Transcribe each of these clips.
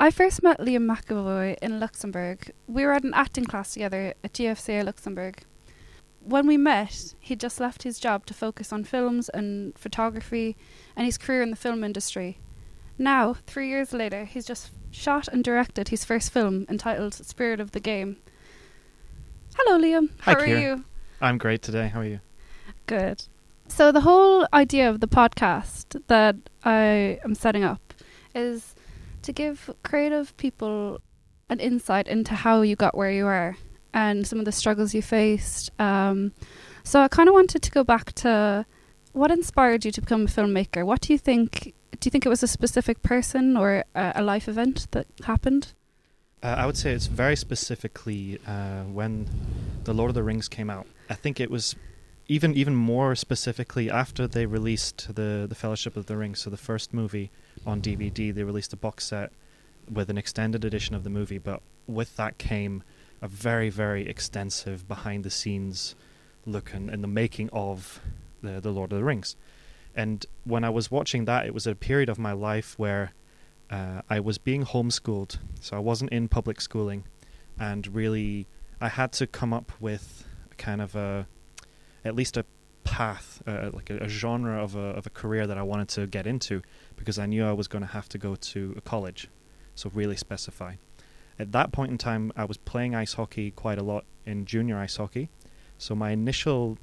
I first met Liam McEvoy in Luxembourg. We were at an acting class together at GFCA Luxembourg. When we met, he'd just left his job to focus on films and photography and his career in the film industry. Now, three years later, he's just shot and directed his first film entitled Spirit of the Game. Hello, Liam. Hi, How are Kira. you? I'm great today. How are you? Good. So, the whole idea of the podcast that I am setting up is to give creative people an insight into how you got where you are and some of the struggles you faced. Um, so, I kind of wanted to go back to what inspired you to become a filmmaker. What do you think? Do you think it was a specific person or a, a life event that happened? Uh, I would say it's very specifically uh, when the Lord of the Rings came out. I think it was even even more specifically after they released the the Fellowship of the Ring. So the first movie on DVD, they released a box set with an extended edition of the movie, but with that came a very very extensive behind the scenes look and, and the making of the the Lord of the Rings. And when I was watching that, it was a period of my life where uh, I was being homeschooled, so I wasn't in public schooling, and really I had to come up with kind of a, at least a path, uh, like a, a genre of a of a career that I wanted to get into, because I knew I was going to have to go to a college, so really specify. At that point in time, I was playing ice hockey quite a lot in junior ice hockey, so my initial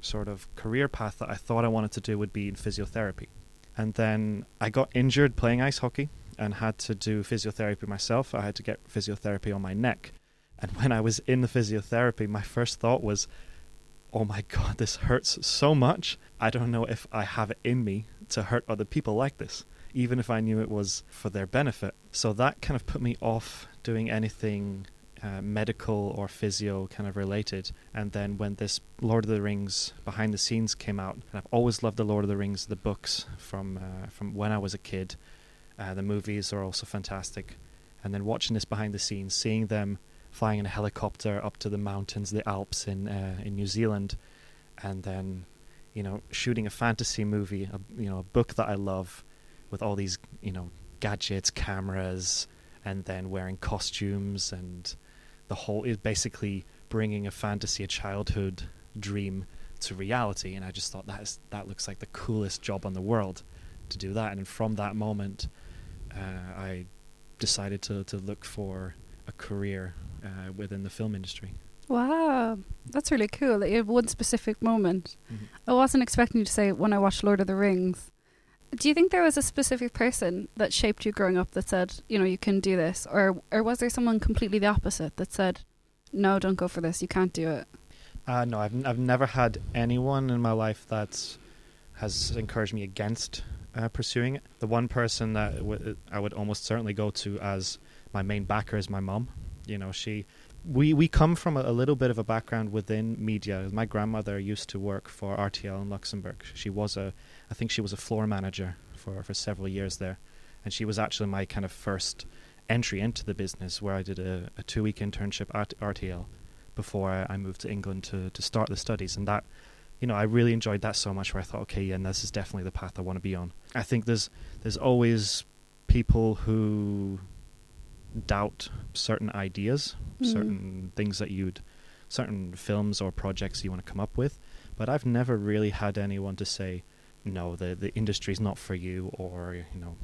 sort of career path that I thought I wanted to do would be in physiotherapy. And then I got injured playing ice hockey and had to do physiotherapy myself. I had to get physiotherapy on my neck. And when I was in the physiotherapy, my first thought was, oh my god, this hurts so much. I don't know if I have it in me to hurt other people like this, even if I knew it was for their benefit. So that kind of put me off doing anything uh, medical or physio kind of related. And then when this Lord of the Rings behind the scenes came out, and I've always loved the Lord of the Rings, the books from uh, from when I was a kid. Uh, the movies are also fantastic, and then watching this behind the scenes, seeing them flying in a helicopter up to the mountains, the Alps in uh, in New Zealand, and then you know shooting a fantasy movie, a, you know a book that I love, with all these you know gadgets, cameras, and then wearing costumes and the whole is basically bringing a fantasy, a childhood dream to reality. And I just thought that is that looks like the coolest job in the world to do that. And from that moment, uh, I decided to to look for a career uh, within the film industry. Wow, that's really cool that you have one specific moment. I wasn't expecting you to say when I watched Lord of the Rings. Do you think there was a specific person that shaped you growing up that said, you know, you can do this, or or was there someone completely the opposite that said, no, don't go for this, you can't do it? Uh, no, I've I've never had anyone in my life that has encouraged me against uh, pursuing it. The one person that w- I would almost certainly go to as my main backer is my mom. You know, she we we come from a, a little bit of a background within media. My grandmother used to work for RTL in Luxembourg. She was a I think she was a floor manager for for several years there, and she was actually my kind of first entry into the business where I did a, a two week internship at RTL before I, moved to England to to start the studies, and that you know I really enjoyed that so much. Where I thought, okay, yeah, and this is definitely the path I want to be on. I think there's there's always people who doubt certain ideas, Mhm. certain things that you'd, certain films or projects you want to come up with. But I've never really had anyone to say, no, the the industry's not for you, or you know,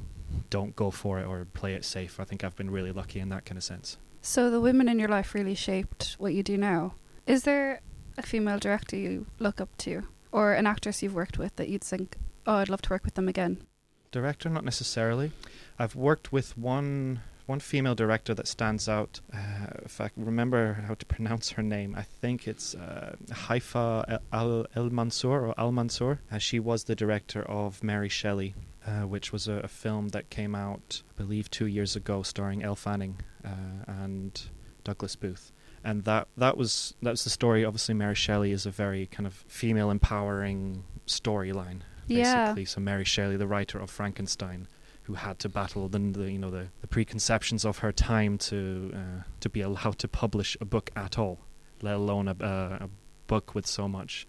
don't go for it or play it safe. I think I've been really lucky in that kind of sense. So the women in your life really shaped what you do now. Is there a female director you look up to, or an actress you've worked with that you'd think, oh, I'd love to work with them again? Director, not necessarily. I've worked with one one female director that stands out. Uh, if I remember how to pronounce her name, I think it's uh, Haifa Al El Mansour or Al Mansour. Uh, she was the director of Mary Shelley. uh, which was a, a film that came out, I believe, two years ago, starring Elle Fanning uh, and Douglas Booth. And that that was that's the story. Obviously, Mary Shelley is a very kind of female empowering storyline. Yeah. Basically, so Mary Shelley, the writer of Frankenstein, who had to battle the, the you know the, the preconceptions of her time to uh, to be allowed to publish a book at all, let alone a, a, a book with so much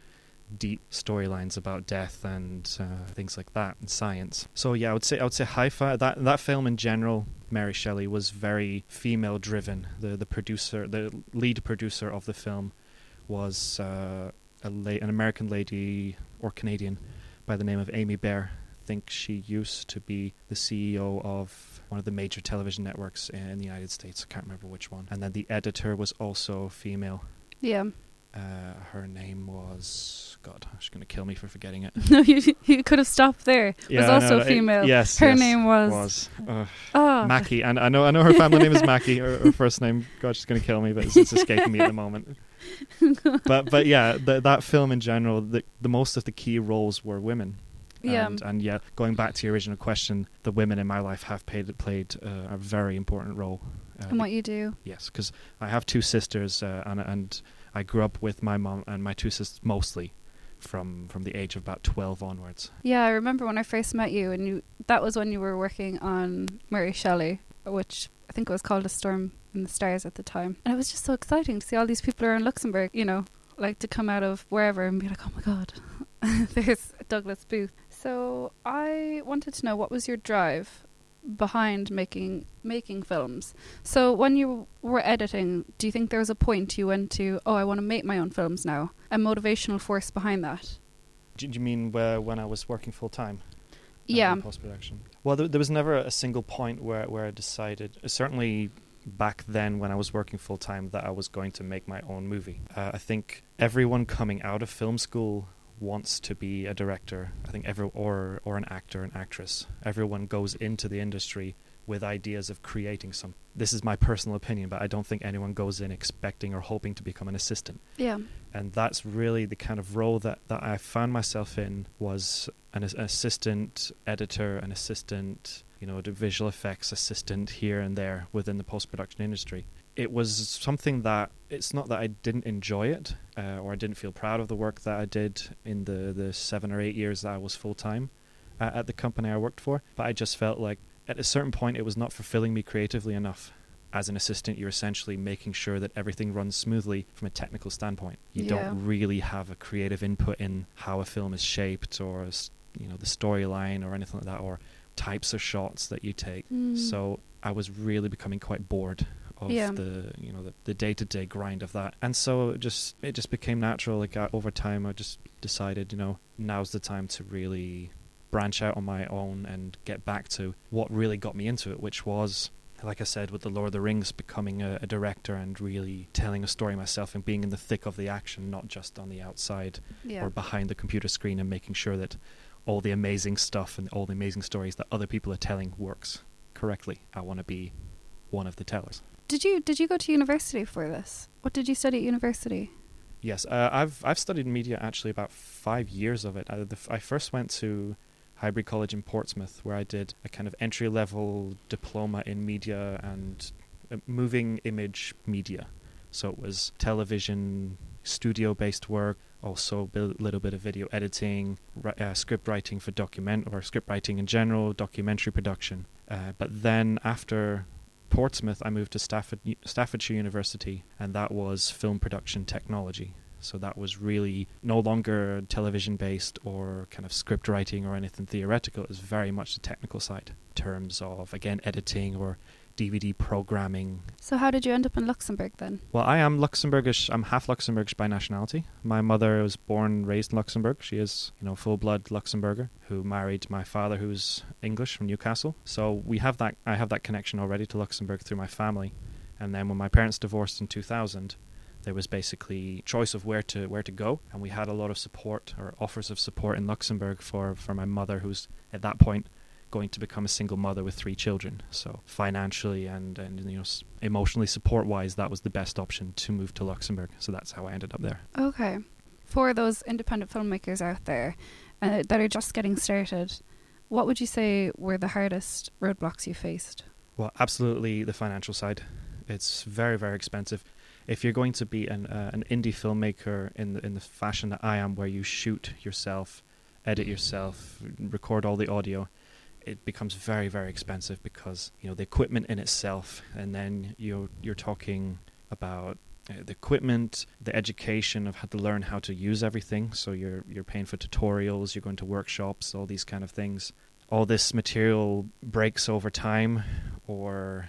deep storylines about death and uh, things like that and science. So yeah, I would say I would say Haifa that that film in general, Mary Shelley was very female driven. The the producer, the lead producer of the film was uh, a la- an American lady or Canadian by the name of Amy Baer. I think she used to be the CEO of one of the major television networks in the United States. I can't remember which one. And then the editor was also female. Yeah. Uh, her name was God. She's going to kill me for forgetting it. No, you you could have stopped there. It was also it- female. yes, Her yes, name was, was uh, oh, Mackie, and I know I know her family name is Mackie. Her, her first name, God, she's going to kill me, but it's, it's escaping me at the moment. But but yeah, the, that film in general, the the most of the key roles were women. Yeah. And, and yeah, going back to your original question, the women in my life have played played uh, a very important role. Uh, and what you do. Yes, because I have two sisters, uh, and and I grew up with my mom and my two sisters mostly from from the age of about twelve onwards. Yeah, I remember when I first met you, and you that was when you were working on Mary Shelley, which I think it was called A Storm in the Stars at the time. And it was just so exciting to see all these people around Luxembourg, you know, like to come out of wherever and be like, oh my god, there's Douglas Booth. So I wanted to know what was your drive behind making making films. So when you were editing, do you think there was a point you went to, oh, I want to make my own films now? A motivational force behind that? Do, you mean where, when I was working full time? Yeah. Post production. Well, there, there was never a single point where where I decided. uh, Certainly back then, when I was working full time, that I was going to make my own movie. Uh, I think everyone coming out of film school wants to be a director. I think every or or an actor, an actress. Everyone goes into the industry with ideas of creating some. This is my personal opinion, but I don't think anyone goes in expecting or hoping to become an assistant Yeah. and that's really the kind of role that, that I found myself in was an, as- assistant editor, an assistant, you know, visual effects assistant here and there within the post production industry. It was something that it's not that I didn't enjoy it uh, or I didn't feel proud of the work that I did in the, the seven or eight years that I was full time uh, at the company I worked for, but I just felt like at a certain point it was not fulfilling me creatively enough as an assistant, you're essentially making sure that everything runs smoothly from a technical standpoint. You Yeah. don't really have a creative input in how a film is shaped or you know the storyline or anything like that or types of shots that you take. Mm. So I was really becoming quite bored of Yeah. the you know the, the day-to-day grind of that. And so it just it just became natural like uh, over time I just decided, you know, now's the time to really branch out on my own and get back to what really got me into it, which was like I said, with the Lord of the Rings, becoming a, a director and really telling a story myself and being in the thick of the action, not just on the outside yeah. or behind the computer screen, and making sure that all the amazing stuff and all the amazing stories that other people are telling works correctly. I want to be one of the tellers. Did you did you go to university for this? What did you study at university? Yes, uh, I've I've studied media actually about five years of it. I, the, I first went to Highbury College in Portsmouth, where I did a kind of entry level diploma in media and uh, moving image media. So it was television, studio based work, also a little bit of video editing, uh, script writing for document or script writing in general, documentary production. Uh, but then after Portsmouth, I moved to Stafford, Staffordshire University, and that was film production technology. So that was really no longer television based or kind of script writing or anything theoretical. It was very much the technical side in terms of, again, editing or DVD programming. So how did you end up in Luxembourg then? Well, I am Luxembourgish. I'm half Luxembourgish by nationality. My mother was born and raised in Luxembourg. She is, you know, full blood Luxembourger who married my father, who's English from Newcastle. So we have that. I have that connection already to Luxembourg through my family. And then when my parents divorced in 2000, there was basically choice of where to where to go, and we had a lot of support or offers of support in Luxembourg for for my mother, who's at that point going to become a single mother with three children. So financially and and you know emotionally support wise, that was the best option to move to Luxembourg. So that's how I ended up there. Okay. For those independent filmmakers out there uh, that are just getting started, What would you say were the hardest roadblocks you faced? Well, absolutely the financial side. It's very, very expensive. If you're going to be an uh, an indie filmmaker in the, in the fashion that I am, where you shoot yourself, edit yourself, record all the audio, it becomes very, very expensive because you know the equipment in itself, and then you're you're talking about uh, the equipment, the education of how to learn how to use everything. So you're you're paying for tutorials, you're going to workshops, all these kind of things. All this material breaks over time, or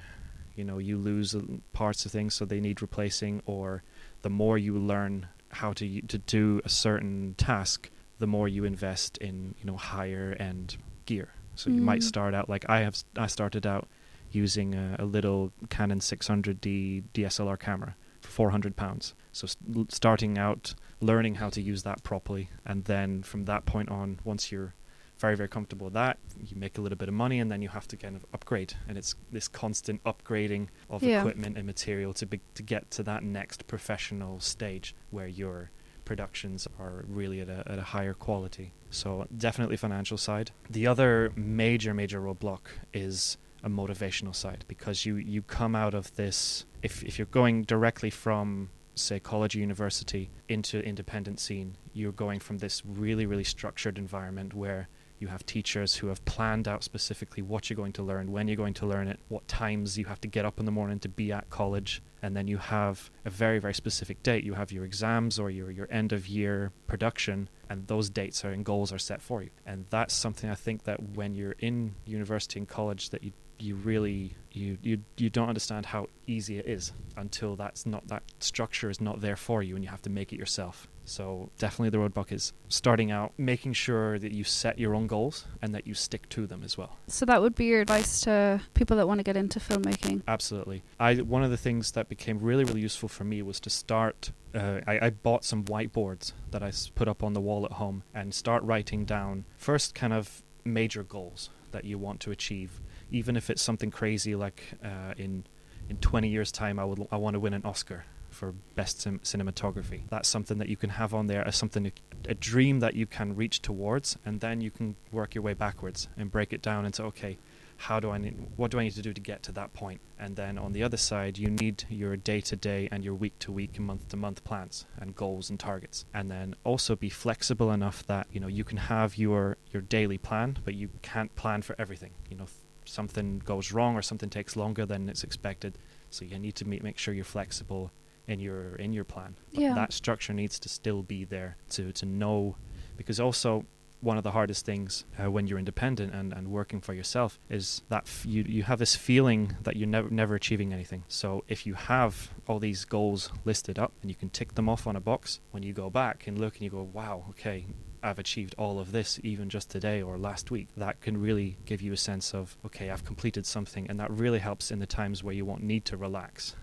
you know you lose parts of things, so they need replacing. Or the more you learn how to to do a certain task, the more you invest in you know higher end gear. So you might Mm. start out like I have. I started out using a, a little Canon 600D DSLR camera for 400 pounds. So s- l- starting out, learning how to use that properly, and then from that point on, once you're very very comfortable with that, you make a little bit of money, and then you have to kind of upgrade, and it's this constant upgrading of Yeah. equipment and material to be, to get to that next professional stage where your productions are really at a, at a higher quality. So definitely financial side. The other major major roadblock is a motivational side because you you come out of this if if you're going directly from say college university into independent scene you're going from this really really structured environment where you have teachers who have planned out specifically what you're going to learn, when you're going to learn it, what times you have to get up in the morning to be at college, and then you have a very, very specific date. You have your exams or your, your end of year production, and those dates are and goals are set for you. And that's something I think that when you're in university and college that you you really you, you you don't understand how easy it is until that's not that structure is not there for you and you have to make it yourself. So definitely the roadblock is starting out, making sure that you set your own goals and that you stick to them as well. So that would be your advice to people that want to get into filmmaking. Absolutely. I one of the things that became really really useful for me was to start. Uh, I, I bought some whiteboards that I put up on the wall at home and start writing down first kind of major goals that you want to achieve, even if it's something crazy like uh, in in 20 years time I would I want to win an Oscar for best cin- cinematography. That's something that you can have on there as something a dream that you can reach towards, and then you can work your way backwards and break it down into okay, how do I need, what do I need to do to get to that point? And then on the other side, you need your day to day and your week to week and month to month plans and goals and targets. And then also be flexible enough that you know you can have your your daily plan, but you can't plan for everything. You know, something goes wrong or something takes longer than it's expected, so you need to make sure you're flexible in your in your plan. But Yeah. that structure needs to still be there to to know, because also one of the hardest things uh, when you're independent and, and working for yourself is that f- you you have this feeling that you're never never achieving anything. So if you have all these goals listed up and you can tick them off on a box, when you go back and look and you go, wow, okay. I've achieved all of this even just today or last week. That can really give you a sense of, okay, I've completed something, and that really helps in the times where you won't need to relax.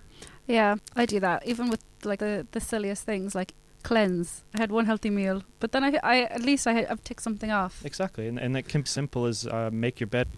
Yeah, I do that. Even with like the the silliest things, like cleanse. I had one healthy meal, but then I, I at least I had, I've ticked something off. Exactly, and, and it can be simple as uh, make your bed.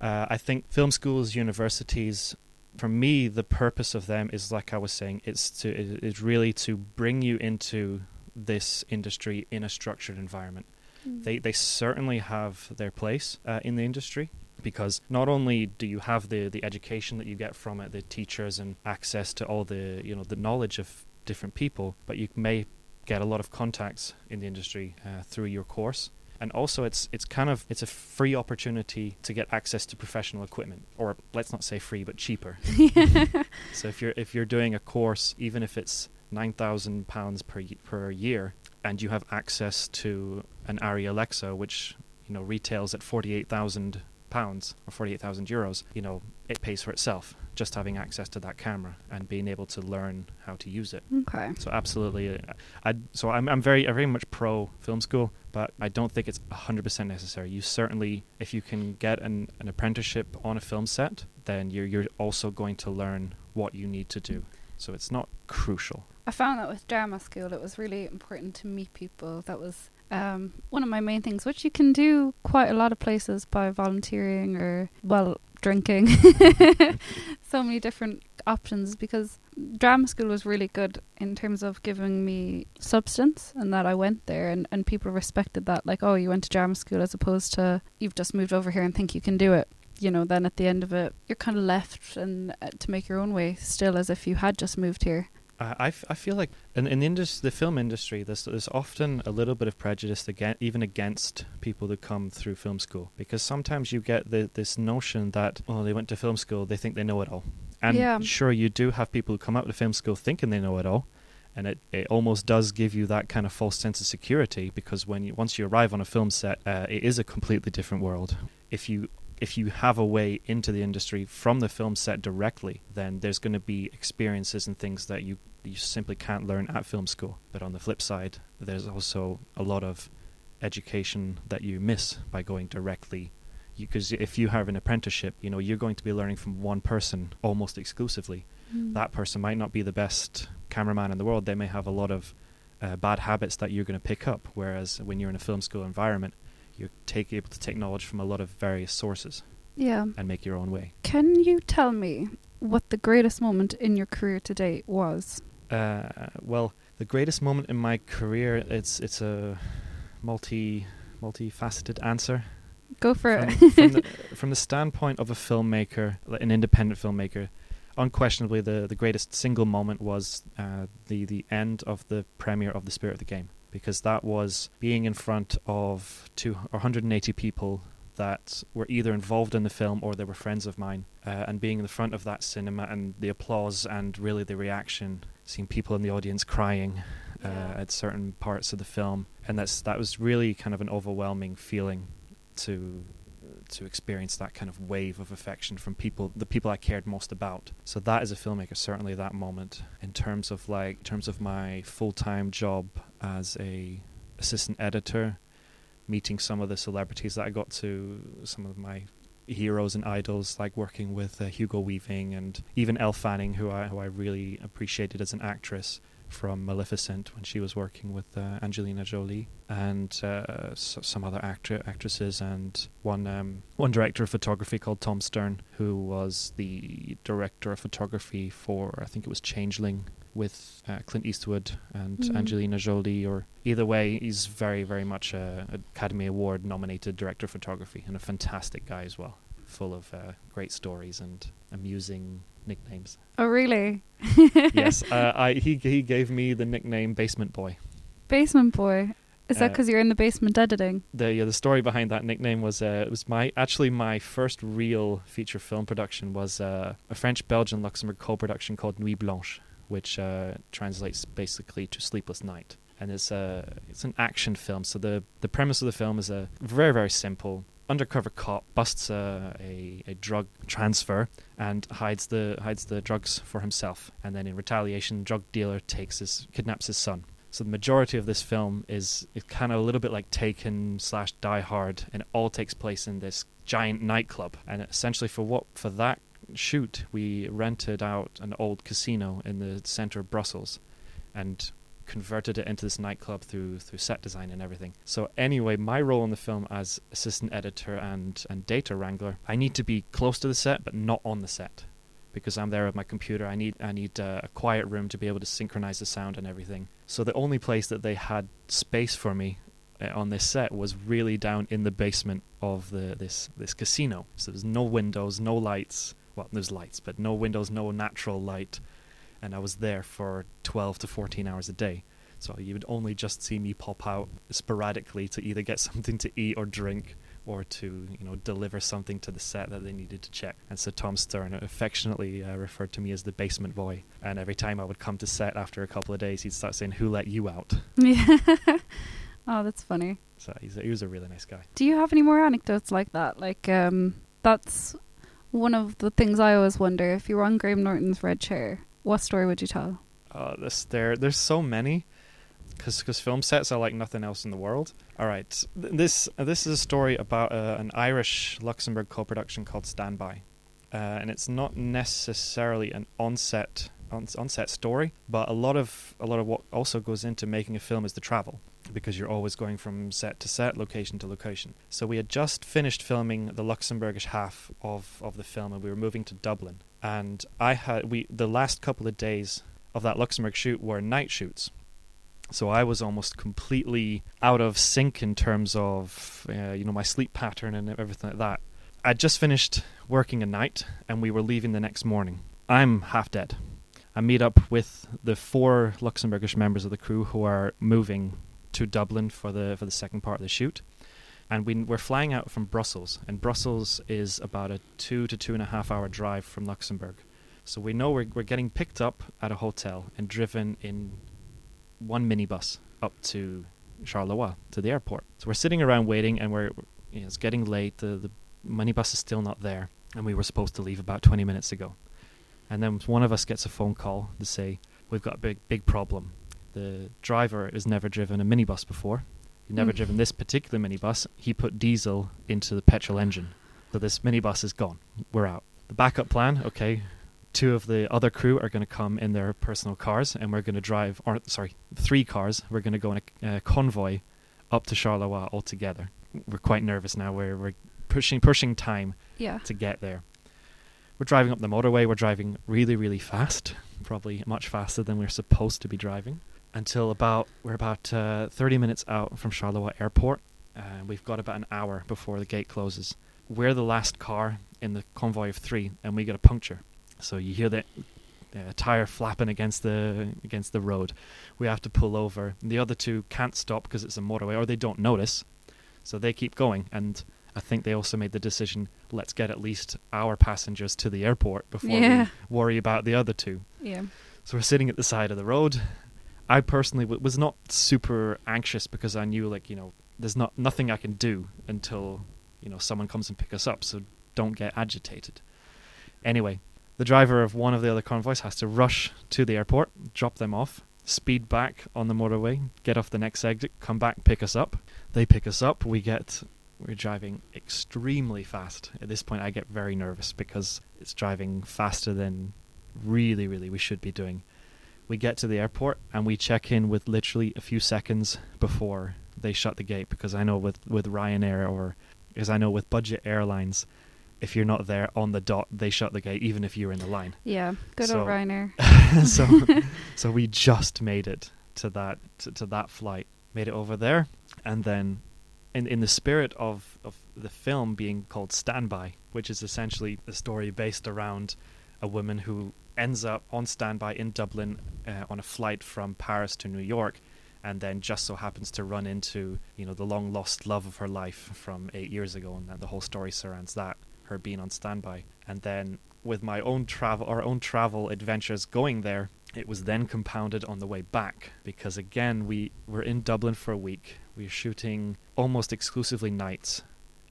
Uh, I think film schools, universities, for me, the purpose of them is like I was saying, it's to it is really to bring you into this industry in a structured environment. They they certainly have their place uh, in the industry because not only do you have the the education that you get from it, the teachers and access to all the you know the knowledge of different people, but you may get a lot of contacts in the industry uh, through your course. And also, it's it's kind of it's a free opportunity to get access to professional equipment, or let's not say free, but cheaper. so if you're if you're doing a course, even if it's nine thousand pounds per per year, and you have access to an Arri Alexa, which you know retails at forty eight thousand pounds or forty eight thousand euros, you know it pays for itself just having access to that camera and being able to learn how to use it. Okay. So absolutely, uh, I so I'm I'm very I'm very much pro film school, but I don't think it's hundred percent necessary. You certainly, if you can get an, an apprenticeship on a film set, then you're you're also going to learn what you need to do. So it's not crucial. I found that with drama school, it was really important to meet people. That was um, one of my main things, which you can do quite a lot of places by volunteering or, well, drinking. so many different options because drama school was really good in terms of giving me substance and that I went there and, and people respected that like oh you went to drama school as opposed to you've just moved over here and think you can do it you know then at the end of it you're kind of left and uh, to make your own way still as if you had just moved here I, I, f- I feel like in, in the, indus- the film industry, there's, there's often a little bit of prejudice again, even against people that come through film school. Because sometimes you get the, this notion that, oh, they went to film school, they think they know it all. And Yeah. sure, you do have people who come out of film school thinking they know it all. And it, it almost does give you that kind of false sense of security because when you once you arrive on a film set, uh, it is a completely different world. If you if you have a way into the industry from the film set directly, then there's going to be experiences and things that you you simply can't learn at film school. But on the flip side, there's also a lot of education that you miss by going directly. Because if you have an apprenticeship, you know you're going to be learning from one person almost exclusively. That person might not be the best cameraman in the world. They may have a lot of uh, bad habits that you're going to pick up. Whereas when you're in a film school environment, you're take, able to take knowledge from a lot of various sources yeah and make your own way. can you tell me what the greatest moment in your career to date was Uh, well, the greatest moment in my career it's it's a multi multifaceted answer. go for From, it from, the, from the standpoint of a filmmaker, an independent filmmaker, unquestionably the, the greatest single moment was uh, the the end of the premiere of the Spirit of the Game because that was being in front of two or 180 people that were either involved in the film or they were friends of mine, uh, and being in the front of that cinema and the applause and really the reaction, seeing people in the audience crying uh, Yeah. at certain parts of the film, and that's that was really kind of an overwhelming feeling to to experience that kind of wave of affection from people the people I cared most about. So that as a filmmaker certainly that moment in terms of like in terms of my full-time job as a assistant editor meeting some of the celebrities that I got to some of my heroes and idols like working with uh, Hugo Weaving and even Elle Fanning who I who I really appreciated as an actress from Maleficent when she was working with uh, Angelina Jolie and uh, s some other actor actresses and one um, one director of photography called Tom Stern who was the director of photography for I think it was Changeling with uh, Clint Eastwood and Mhm. Angelina Jolie or either way he's very very much a Academy Award nominated director of photography and a fantastic guy as well full of uh, great stories and amusing nicknames. Oh really? Yes, uh, I he he gave me the nickname Basement Boy. basement boy? Is that Uh, because you're in the basement editing? The yeah, the story behind that nickname was uh, it was my actually my first real feature film production was uh, a French Belgian Luxembourg co-production called Nuit Blanche, which uh, translates basically to Sleepless Night, and it's a it's an action film. So the the premise of the film is a very very simple. Undercover cop busts a, a, a drug transfer and hides the hides the drugs for himself, and then in retaliation, the drug dealer takes his kidnaps his son. So the majority of this film is, is kind of a little bit like Taken slash Die Hard, and it all takes place in this giant nightclub. And essentially, for what for that shoot, we rented out an old casino in the center of Brussels, and converted it into this nightclub through through set design and everything. So anyway, my role in the film as assistant editor and and data wrangler, I need to be close to the set but not on the set because I'm there with my computer. I need I need uh, a quiet room to be able to synchronize the sound and everything. So the only place that they had space for me uh, on this set was really down in the basement of the this this casino. So there's no windows, no lights. Well, there's lights, but no windows, no natural light. And I was there for 12 to 14 hours a day. So you would only just see me pop out sporadically to either get something to eat or drink or to you know deliver something to the set that they needed to check. And so Tom Stern affectionately uh, referred to me as the basement boy. And every time I would come to set after a couple of days, he'd start saying, "Who let you out?" yeah oh that's funny So he's a, he was a really nice guy. Do you have any more anecdotes like that? Like, um, that's one of the things I always wonder. If you were on Graham Norton's red chair, what story would you tell? Uh, this there there's so many because film sets are like nothing else in the world. All right, this this is a story about uh, an Irish Luxembourg co-production called Standby, uh, and it's not necessarily an on-set on- on-set story, but a lot of a lot of what also goes into making a film is the travel. because you're always going from set to set, location to location. So we had just finished filming the Luxembourgish half of, of the film, and we were moving to Dublin. And I had we the last couple of days of that Luxembourg shoot were night shoots. So I was almost completely out of sync in terms of uh, you know my sleep pattern and everything like that. I'd just finished working a night, and we were leaving the next morning. I'm half dead. I meet up with the four Luxembourgish members of the crew who are moving to Dublin for the for the second part of the shoot, and we, we're flying out from Brussels, and Brussels is about a two to two and a half hour drive from Luxembourg. So we know we're we're getting picked up at a hotel and driven in one minibus up to Charleroi to the airport. So we're sitting around waiting, and we're you know, it's getting late. The the minibus is still not there, and we were supposed to leave about 20 minutes ago. And then one of us gets a phone call to say we've got a big big problem. The driver has never driven a minibus before. He's never Mm. driven this particular minibus. He put diesel into the petrol engine, so this minibus is gone. We're out. The backup plan, okay. Two of the other crew are going to come in their personal cars, and we're going to drive. Or sorry, three cars. We're going to go in a uh, convoy up to Charleroi all together. We're quite nervous now. We're we're pushing pushing time Yeah. to get there. We're driving up the motorway. We're driving really, really fast, probably much faster than we're supposed to be driving. Until about we're about uh, 30 minutes out from Charleroi Airport, and we've got about an hour before the gate closes. We're the last car in the convoy of three, and we get a puncture. So you hear the uh, tire flapping against the against the road. We have to pull over. The other two can't stop because it's a motorway, or they don't notice, so they keep going. And I think they also made the decision: let's get at least our passengers to the airport before Yeah. we worry about the other two. Yeah. So we're sitting at the side of the road. I personally w- was not super anxious because I knew, like, you know, there's not nothing I can do until you know someone comes and pick us up. So don't get agitated. Anyway, the driver of one of the other convoys has to rush to the airport, drop them off, speed back on the motorway, get off the next exit, come back, pick us up. They pick us up. We get we're driving extremely fast. At this point, I get very nervous because it's driving faster than really, really we should be doing. We get to the airport and we check in with literally a few seconds before they shut the gate because I know with, with Ryanair or because I know with budget airlines, if you're not there on the dot, they shut the gate even if you're in the line. Yeah. Good So- old Ryanair. so so we just made it to that to, to that flight made it over there and then in in the spirit of of the film being called standby which is essentially the story based around a woman who ends up on standby in Dublin uh, on a flight from Paris to New York and then just so happens to run into you know the long lost love of her life from 8 years ago and the whole story surrounds that her being on standby. And then with my own travel our own travel adventures going there it was then compounded on the way back because again we were in Dublin for a week. We were shooting almost exclusively nights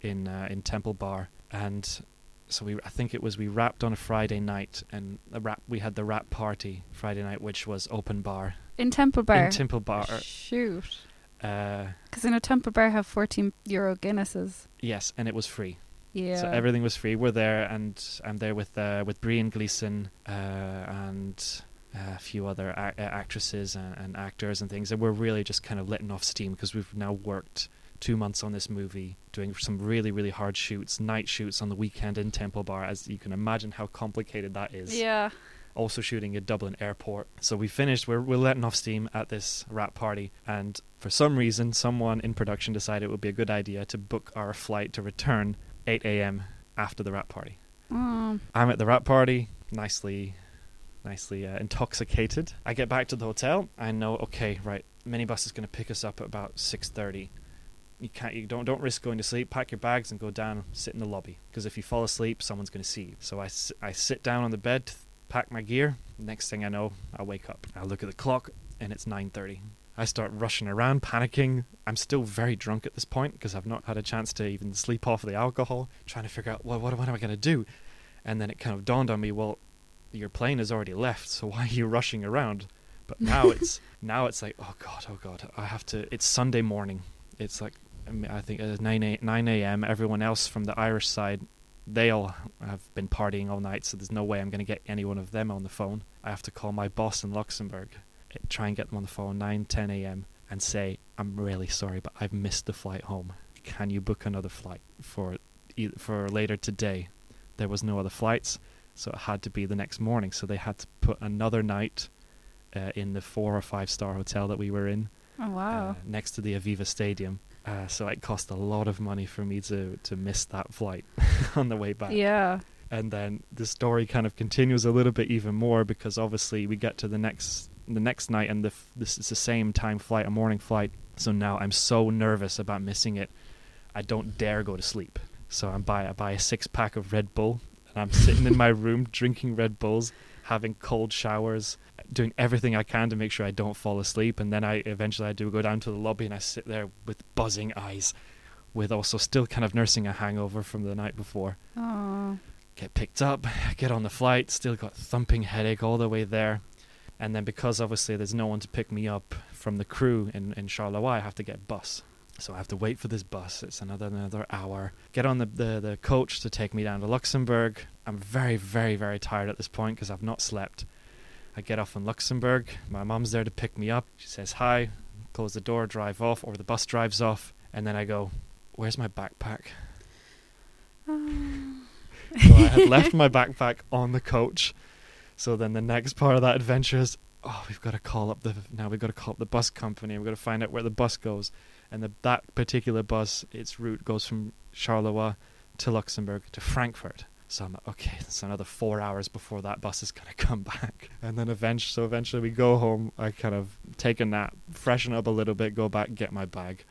in uh, in Temple Bar and so we I think it was we wrapped on a Friday night and the wrap we had the wrap party Friday night which was open bar In Temple Bar. in Temple Bar Shoot. uh Because in a Temple Bar have 14 euro Guinnesses. yes and it was free Yeah. So everything was free. We're there, and I'm there with uh, with Brian Gleeson uh, and uh, a few other a- uh, actresses and, and actors and things, and we're really just kind of letting off steam because we've now worked two months on this movie, doing some really really hard shoots, night shoots on the weekend in Temple Bar. As you can imagine, how complicated that is. Yeah. Also shooting at Dublin Airport. So we finished. We're we're letting off steam at this wrap party, and for some reason, someone in production decided it would be a good idea to book our flight to return 8 a.m. after the wrap party. Oh. I'm at the wrap party, nicely, nicely uh, intoxicated. I get back to the hotel. I know, okay, right, minibus is going to pick us up at about 6:30. You can't, you don't, don't risk going to sleep. Pack your bags and go down, sit in the lobby. Because if you fall asleep, someone's going to see you. So I sit down on the bed, pack my gear. Next thing I know, I wake up. I look at the clock, and it's 9:30. I start rushing around, panicking. I'm still very drunk at this point because I've not had a chance to even sleep off the alcohol. Trying to figure out well, what, what am I going to do? And then it kind of dawned on me, well, your plane has already left, so why are you rushing around? But now it's now it's like, oh god, oh god, I have to. It's Sunday morning. It's like I, think it's 9 a, 9 a.m. Everyone else from the Irish side, they all have been partying all night, so there's no way I'm going to get any one of them on the phone. I have to call my boss in Luxembourg, eh, try and get them on the phone 9 10 a.m. and say, "I'm really sorry, but I've missed the flight home. Can you book another flight for for later today?" There was no other flights, so it had to be the next morning. So they had to put another night uh, in the four or five star hotel that we were in, Oh wow. uh, next to the Aviva Stadium. Uh, so it cost a lot of money for me to to miss that flight on the way back. yeah. And then the story kind of continues a little bit even more because obviously we get to the next the next night and the f- this is the same time flight, a morning flight. So now I'm so nervous about missing it, I don't dare go to sleep. So I buy I buy a six pack of Red Bull and I'm sitting in my room drinking Red Bulls, having cold showers, doing everything I can to make sure I don't fall asleep. And then I eventually I do go down to the lobby and I sit there with buzzing eyes, with also still kind of nursing a hangover from the night before Oh. get picked up, get on the flight, still got thumping headache all the way there. And then because obviously there's no one to pick me up from the crew in, in Charleroi, I have to get bus. So I have to wait for this bus. It's another another hour. Get on the, the, the coach to take me down to Luxembourg. I'm very, very, very tired at this point because I've not slept. I get off in Luxembourg. My mom's there to pick me up. She says hi, close the door, drive off, or the bus drives off. And then I go, Where's my backpack? Um. So I had left my backpack on the coach. So then the next part of that adventure is, oh, we've got to call up the now we've got to call up the bus company. We've got to find out where the bus goes, and the, that particular bus, its route goes from Charleroi to Luxembourg to Frankfurt. So I'm like, okay, it's another four hours before that bus is gonna come back, and then eventually, so eventually we go home. I kind of take a nap, freshen up a little bit, go back, get my bag.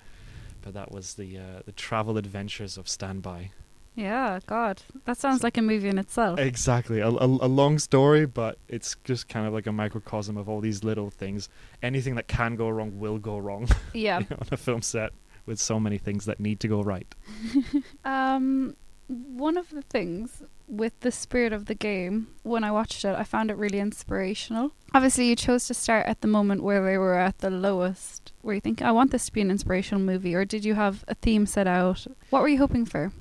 But that was the uh, the travel adventures of Standby. Yeah, God. That sounds like a movie in itself. Exactly. A, a, a long story, but it's just kind of like a microcosm of all these little things. Anything that can go wrong will go wrong Yeah. on a film set with so many things that need to go right. Um, one of the things with the spirit of the game, when I watched it, I found it really inspirational. Obviously, you chose to start at the moment where they were at the lowest, where you think, I want this to be an inspirational movie, or did you have a theme set out? What were you hoping for?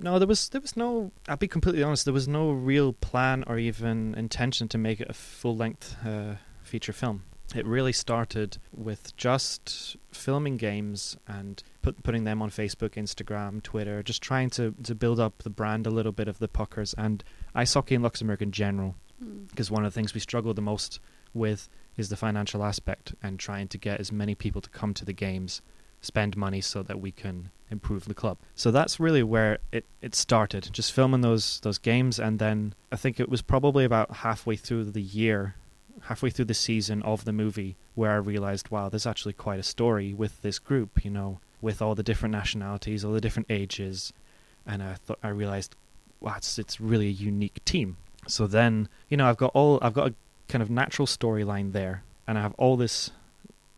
No, there was there was no. I'll be completely honest. There was no real plan or even intention to make it a full length uh, feature film. It really started with just filming games and put, putting them on Facebook, Instagram, Twitter, just trying to, to build up the brand a little bit of the Puckers and ice hockey in Luxembourg in general. Hmm. Because one of the things we struggle the most with is the financial aspect and trying to get as many people to come to the games, spend money so that we can improve the club. So that's really where it, it started, just filming those those games and then I think it was probably about halfway through the year, halfway through the season of the movie where I realized, wow, there's actually quite a story with this group, you know, with all the different nationalities, all the different ages, and I thought I realized, wow, it's it's really a unique team. So then, you know, I've got all I've got a kind of natural storyline there, and I have all this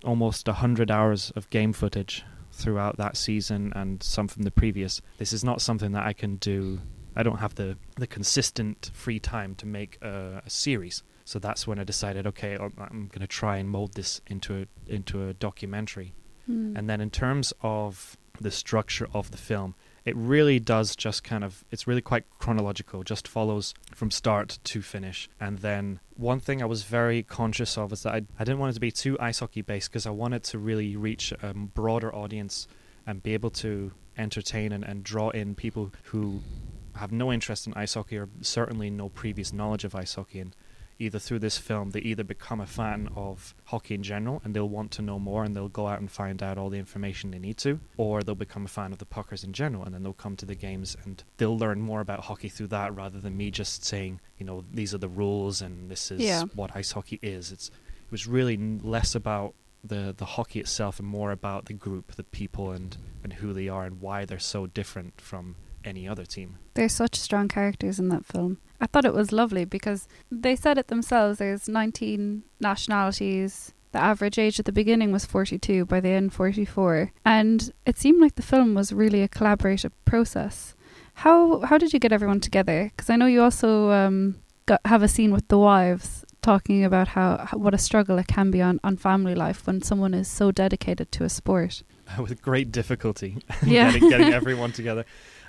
almost a hundred hours of game footage throughout that season and some from the previous. This is not something that I can do. I don't have the the consistent free time to make a, a series. So that's when I decided, okay, I'm, I'm going to try and mold this into a into a documentary. Hmm. And then in terms of the structure of the film, it really does just kind of it's really quite chronological, just follows from start to finish. And then one thing I was very conscious of is that I, I didn't want it to be too ice hockey based because I wanted to really reach a broader audience and be able to entertain and, and draw in people who have no interest in ice hockey or certainly no previous knowledge of ice hockey and either through this film they either become a fan of hockey in general and they'll want to know more and they'll go out and find out all the information they need to or they'll become a fan of the puckers in general and then they'll come to the games and they'll learn more about hockey through that rather than me just saying you know these are the rules and this is Yeah. what ice hockey is it's it was really less about the the hockey itself and more about the group the people and and who they are and why they're so different from any other team There's such strong characters in that film. I thought it was lovely because they said it themselves. There's 19 nationalities. The average age at the beginning was 42, by the end 44, and it seemed like the film was really a collaborative process. How how did you get everyone together? Because I know you also um, got, have a scene with the wives talking about how, how what a struggle it can be on, on family life when someone is so dedicated to a sport. with great difficulty Yeah. getting, getting everyone together.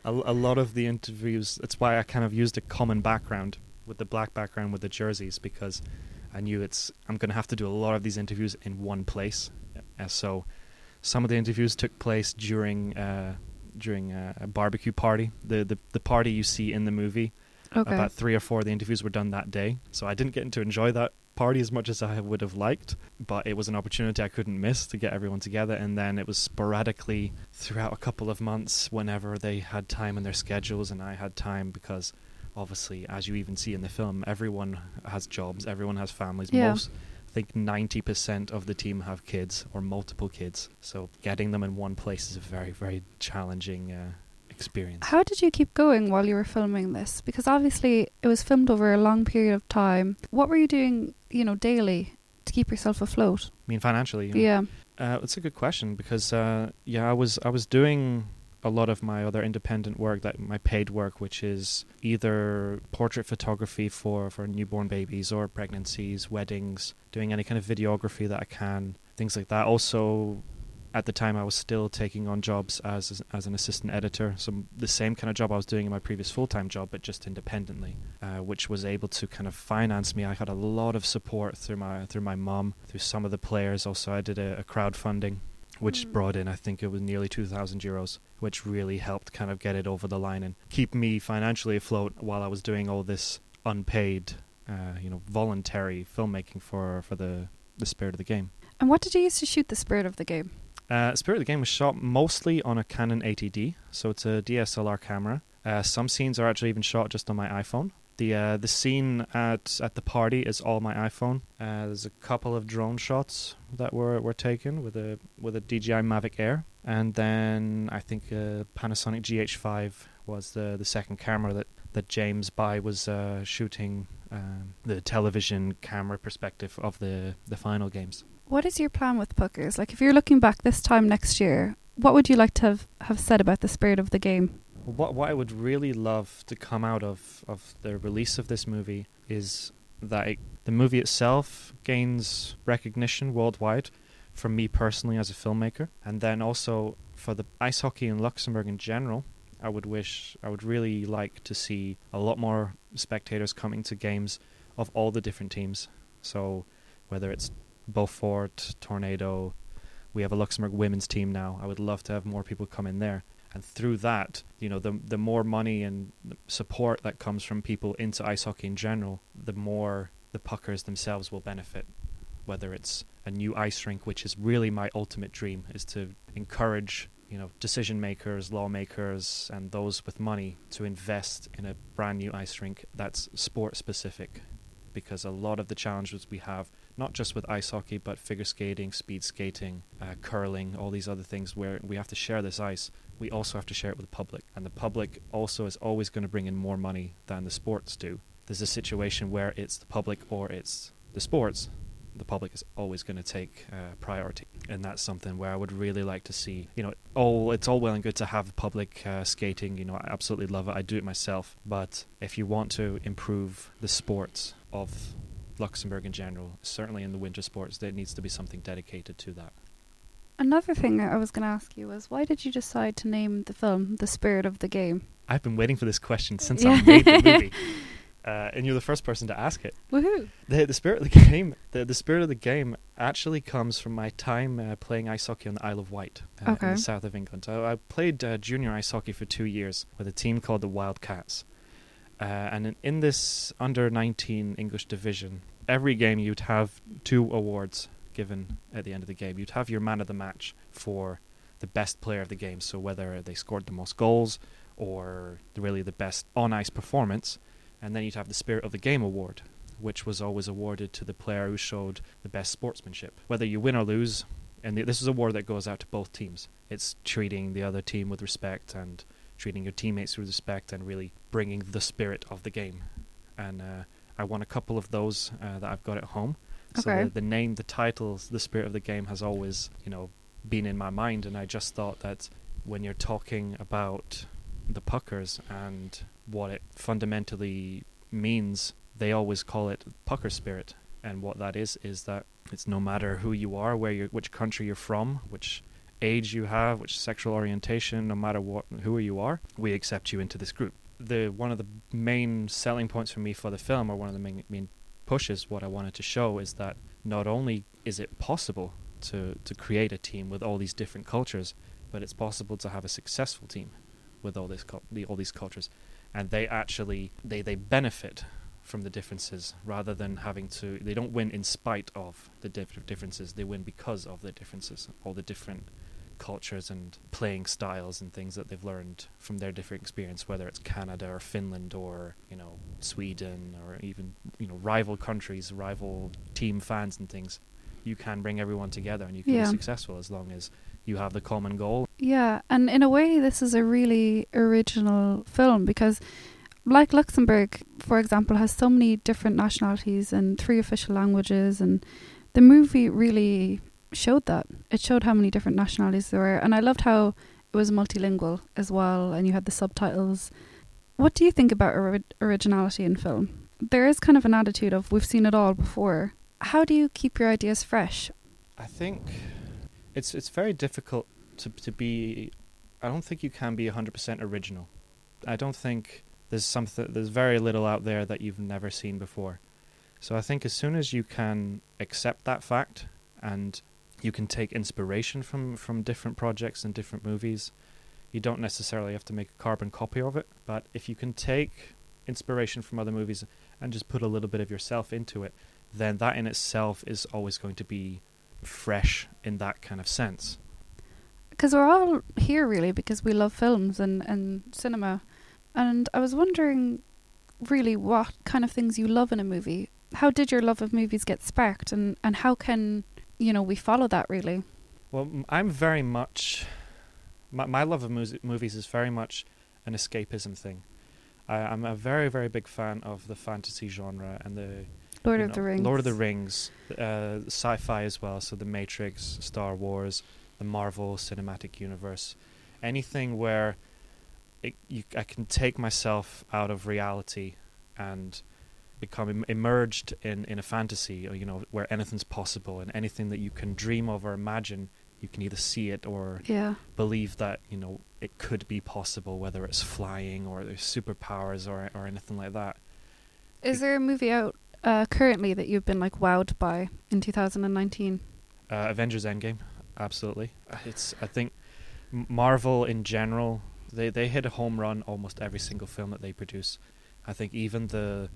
A, a lot of the interviews, that's why I kind of used a common background with the black background with the jerseys because I knew it's I'm going to have to do a lot of these interviews in one place Uh, so some of the interviews took place during uh, during uh, a barbecue party. The, the the party you see in the movie. Okay. About three or four of the interviews were done that day, so I didn't get to enjoy that party as much as I would have liked. But it was an opportunity I couldn't miss to get everyone together. And then it was sporadically throughout a couple of months, whenever they had time in their schedules, and I had time because obviously, as you even see in the film, everyone has jobs, everyone has families. Yeah. Most, I think, ninety percent of the team have kids or multiple kids. So getting them in one place is a very, very challenging uh, experience. How did you keep going while you were filming this? Because obviously it was filmed over a long period of time. What were you doing, you know, daily to keep yourself afloat? I mean, financially, you know? Yeah. Uh, it's a good question because uh, yeah, I was I was doing a lot of my other independent work, that my paid work, which is either portrait photography for for newborn babies or pregnancies, weddings, doing any kind of videography that I can, things like that. Also. At the time, I was still taking on jobs as as an assistant editor, so the same kind of job I was doing in my previous full time job, but just independently, uh, which was able to kind of finance me. I had a lot of support through my through my mom, through some of the players. Also, I did a, a crowdfunding which Mm. brought in I think it was nearly 2000 euros which really helped kind of get it over the line and keep me financially afloat while I was doing all this unpaid uh, you know voluntary filmmaking for for the the spirit of the game And what did you use to shoot the spirit of the game? Uh, Spirit of the Game was shot mostly on a Canon 80D, so it's a DSLR camera. Uh, some scenes are actually even shot just on my iPhone. The uh, the scene at at the party is all my iPhone. Uh, there's a couple of drone shots that were, were taken with a with a DJI Mavic Air, and then I think uh, Panasonic GH5 was the the second camera that that James By was uh, shooting um, the television camera perspective of the the final games. What is your plan with Puckers? Like, if you're looking back this time next year, what would you like to have, have said about the spirit of the game? What what I would really love to come out of of the release of this movie is that it, the movie itself gains recognition worldwide from me personally as a filmmaker, and then also for the ice hockey in Luxembourg in general. I would wish I would really like to see a lot more spectators coming to games of all the different teams. So whether it's Beaufort, Tornado, we have a Luxembourg women's team now. I would love to have more people come in there and through that, you know, the the more money and support that comes from people into ice hockey in general, the more the puckers themselves will benefit. Whether it's a new ice rink, which is really my ultimate dream, is to encourage you know decision makers, lawmakers, and those with money to invest in a brand new ice rink that's sport specific, because a lot of the challenges we have, not just with ice hockey, but figure skating, speed skating, uh, curling, all these other things where we have to share this ice we also have to share it with the public. And the public also is always going to bring in more money than the sports do. There's a situation where it's the public or it's the sports. The public is always going to take uh, priority, and that's something where I would really like to see. You know, all it's all well and good to have public uh, skating. You know, I absolutely love it. I do it myself. But if you want to improve the sports of Luxembourg in general, certainly in the winter sports, there needs to be something dedicated to that. Another thing I was going to ask you was why did you decide to name the film The Spirit of the Game? I've been waiting for this question since Yeah. I made the movie, uh, and you're the first person to ask it. Woohoo! The the spirit of the game, the the spirit of the game actually comes from my time uh, playing ice hockey on the Isle of Wight, uh, in the south of England. I, I played uh, junior ice hockey for two years with a team called the Wildcats, uh, and in, in this under 19 English division, every game you'd have two awards given at the end of the game. You'd have your man of the match for the best player of the game, so whether they scored the most goals or really the best on ice performance, and then you'd have the Spirit of the Game award, which was always awarded to the player who showed the best sportsmanship. Whether you win or lose, and this is a award that goes out to both teams. It's treating the other team with respect and treating your teammates with respect and really bringing the spirit of the game. And uh, I won a couple of those uh, that I've got at home. So Okay. the, the name, the titles, the spirit of the game has always, you know, been in my mind. And I just thought that when you're talking about the puckers and what it fundamentally means, they always call it pucker spirit. And what that is is that it's no matter who you are, where you, which country you're from, which age you have, which sexual orientation, no matter what, who you are, we accept you into this group. The one of the main selling points for me for the film, or one of the main, main pushes, what I wanted to show is that not only is it possible to to create a team with all these different cultures, but it's possible to have a successful team with all this all these cultures, and they actually they they benefit from the differences rather than having to. They don't win in spite of the differences. They win because of the differences, all the different cultures and playing styles and things that they've learned from their different experience, whether it's Canada or Finland or you know Sweden or even you know rival countries, rival team fans and things. You can bring everyone together and you can Yeah. be successful as long as you have the common goal. Yeah, and in a way, this is a really original film because, like Luxembourg, for example, has so many different nationalities and three official languages, and the movie really showed that. It showed how many different nationalities there were, and I loved how it was multilingual as well, and you had the subtitles. What do you think about ori- originality in film? There is kind of an attitude of we've seen it all before. How do you keep your ideas fresh? I think it's it's very difficult to to be. I don't think you can be hundred percent original. I don't think there's something. There's very little out there that you've never seen before. So I think as soon as you can accept that fact and you can take inspiration from from different projects and different movies, you don't necessarily have to make a carbon copy of it. But if you can take inspiration from other movies and just put a little bit of yourself into it, then that in itself is always going to be fresh in that kind of sense. because we're all here really because we love films and, and cinema. And I was wondering really what kind of things you love in a movie. How did your love of movies get sparked and, and how can, you know, we follow that really? Well, I'm very much my, my love of mus- movies is very much an escapism thing. I, I'm a very very big fan of the fantasy genre and the Lord of the Rings. Lord of the Rings, uh, sci-fi as well. So the Matrix, Star Wars, the Marvel Cinematic Universe, anything where it, you, I can take myself out of reality and become Im- immersed in, in a fantasy, or, you know, where anything's possible and anything that you can dream of or imagine, you can either see it or Yeah. believe that you know it could be possible, whether it's flying or there's superpowers or or anything like that. Is there a movie out uh, currently that you've been like wowed by in 2019? Uh, Avengers Endgame, absolutely. It's I think Marvel in general they they hit a home run almost every single film that they produce. I think even the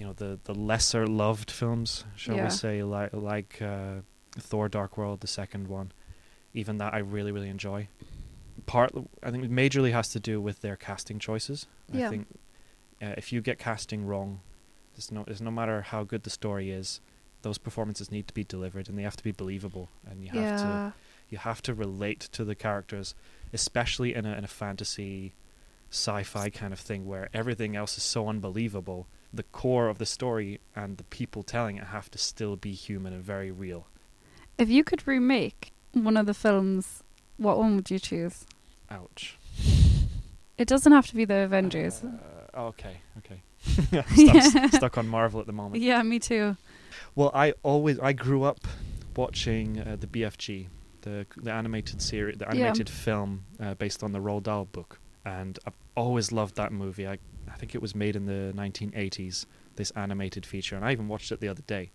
you know the the lesser loved films, shall Yeah. we say, like like uh, Thor: Dark World, the second one, even that I really really enjoy. Part I think it majorly has to do with their casting choices. Yeah. I think uh, if you get casting wrong, it's no it's no matter how good the story is, those performances need to be delivered and they have to be believable and you have to you have to relate to the characters, especially in a in a fantasy sci-fi kind of thing where everything else is so unbelievable. The core of the story and the people telling it have to still be human and very real. If you could remake one of the films, what one would you choose? Ouch. It doesn't have to be the Avengers. Uh, okay, okay. Yeah. stuck, stuck on Marvel at the moment. yeah, me too. Well, I always I grew up watching uh, the BFG, the the animated series, the Yeah. animated film uh, based on the Roald Dahl book, and I've always loved that movie. I think it was made in the 1980s. This animated feature, and I even watched it the other day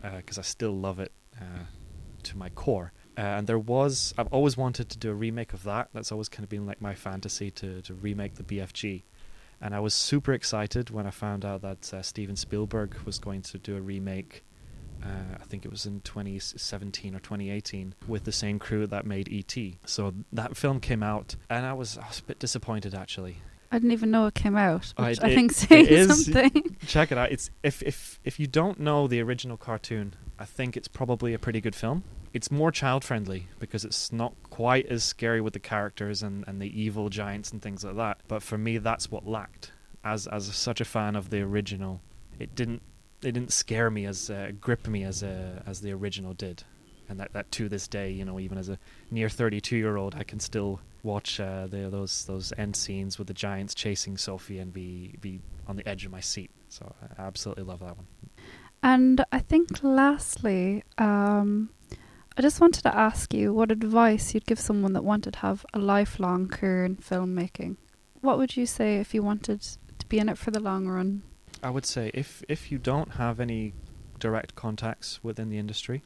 because I still love it uh, to my core. Uh, and there was I've always wanted to do a remake of that. That's always kind of been like my fantasy to to remake the BFG. And I was super excited when I found out that uh, Steven Spielberg was going to do a remake. Uh, I think it was in 2017 or 2018 with the same crew that made E.T. So that film came out, and I was I was a bit disappointed actually. I didn't even know it came out, which it- I think saying something. Check it out. It's if if if you don't know the original cartoon, I think it's probably a pretty good film. It's more child friendly because it's not quite as scary with the characters and, and the evil giants and things like that. But for me, that's what lacked. As as such a fan of the original, it didn't it didn't scare me as uh, grip me as uh, as the original did. And that, that to this day, you know, even as a near 32 year old, I can still watch uh, the, those those end scenes with the giants chasing Sophie and be be on the edge of my seat. So I absolutely love that one. And I think lastly, um, I just wanted to ask you what advice you'd give someone that wanted to have a lifelong career in filmmaking. What would you say if you wanted to be in it for the long run? I would say if if you don't have any direct contacts within the industry,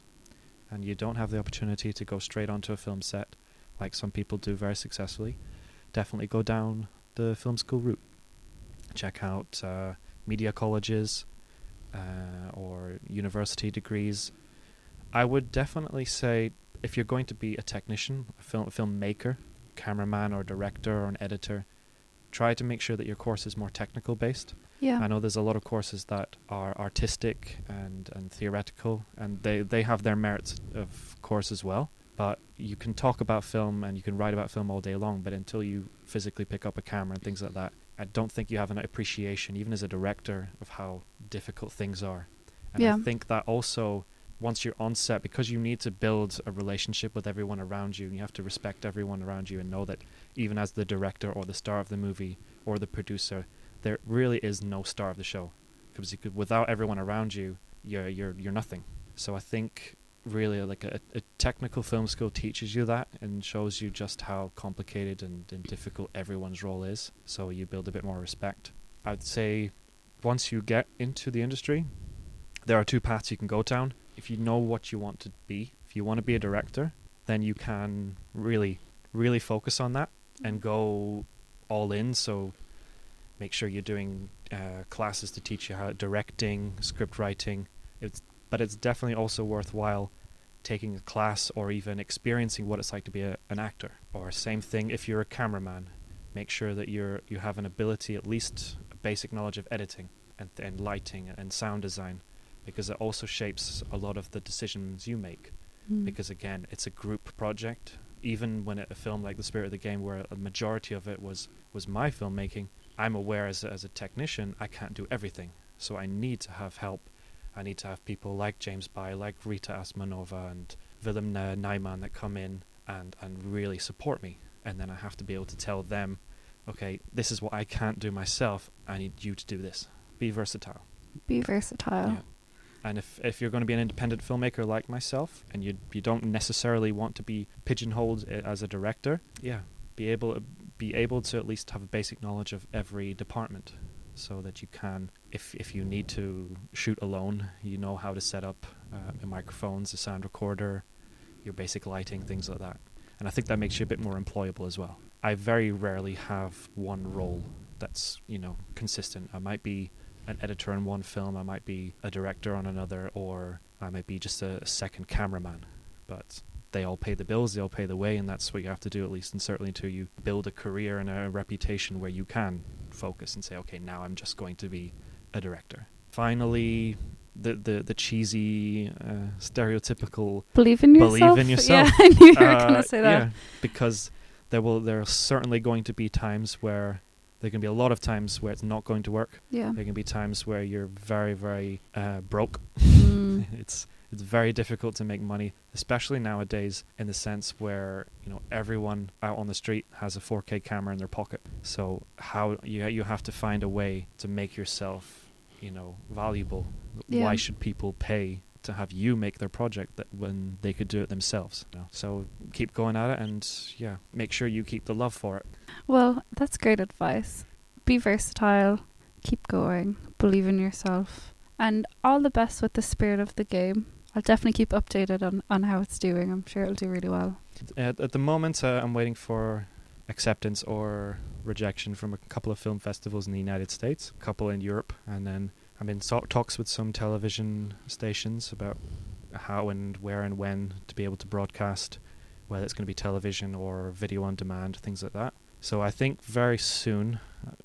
and you don't have the opportunity to go straight onto a film set like some people do very successfully, definitely go down the film school route. Check out uh, media colleges uh, or university degrees. I would definitely say if you're going to be a technician, a film a filmmaker, cameraman or director or an editor, try to make sure that your course is more technical based. Yeah. I know there's a lot of courses that are artistic and, and theoretical, and they, they have their merits, of course, as well. But you can talk about film and you can write about film all day long, but until you physically pick up a camera and things like that, I don't think you have an appreciation, even as a director, of how difficult things are. And Yeah. I think that also, once you're on set, because you need to build a relationship with everyone around you, and you have to respect everyone around you and know that even as the director or the star of the movie or the producer, there really is no star of the show because you could, without everyone around you, you're you're you're nothing. So I think really like a, a technical film school teaches you that and shows you just how complicated and, and difficult everyone's role is. So you build a bit more respect. I'd say once you get into the industry, there are two paths you can go down. If you know what you want to be, if you want to be a director, then you can really, really focus on that and go all in. So make sure you're doing uh, classes to teach you how directing, script writing. It's but it's definitely also worthwhile taking a class or even experiencing what it's like to be a, an actor. Or same thing if you're a cameraman, make sure that you're you have an ability at least a basic knowledge of editing and and lighting and sound design because it also shapes a lot of the decisions you make Mm. because again it's a group project even when it, a film like the spirit of the game where a majority of it was was my filmmaking i'm aware as a, as a technician i can't do everything so i need to have help i need to have people like james By, like rita asmanova and willem uh, that come in and and really support me. And then i have to be able to tell them okay this is what i can't do myself. I need you to do this. Be versatile. Be versatile. yeah. And if if you're going to be an independent filmmaker like myself, and you you don't necessarily want to be pigeonholed as a director, yeah, be able be able to at least have a basic knowledge of every department, so that you can, if if you need to shoot alone, you know how to set up uh, the microphones, the sound recorder, your basic lighting, things like that. And I think that makes you a bit more employable as well. I very rarely have one role that's you know consistent. I might be an editor on one film, I might be a director on another, or I might be just a, a second cameraman. But they all pay the bills, they all pay the way, and that's what you have to do at least, and certainly until you build a career and a reputation where you can focus and say, okay, now I'm just going to be a director. Finally, the the, the cheesy, uh, stereotypical Believe in Believe yourself. in yourself. Yeah, I knew you were uh, going to say that. Yeah, because there will there are certainly going to be times where there can be a lot of times where it's not going to work. Yeah. There can be times where you're very very uh, broke. Mm. it's it's very difficult to make money, especially nowadays in the sense where you know everyone out on the street has a 4K camera in their pocket. So how you you have to find a way to make yourself you know valuable. Yeah. Why should people pay to have you make their project that when they could do it themselves? you know? So keep going at it, and yeah, make sure you keep the love for it. Well, that's great advice. Be versatile, keep going, believe in yourself, and all the best with the spirit of the game. I'll definitely keep updated on, on how it's doing. I'm sure it'll do really well. At, at the moment, uh, I'm waiting for acceptance or rejection from a couple of film festivals in the United States, a couple in Europe, and then I'm in so- talks with some television stations about how and where and when to be able to broadcast, whether it's going to be television or video on demand, things like that. So I think very soon,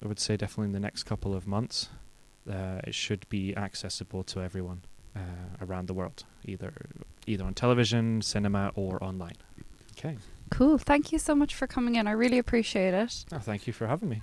I would say definitely in the next couple of months, uh, it should be accessible to everyone Uh, around the world, either either on television, cinema, or online. Okay. Cool. Thank you so much for coming in. I really appreciate it. Oh, thank you for having me.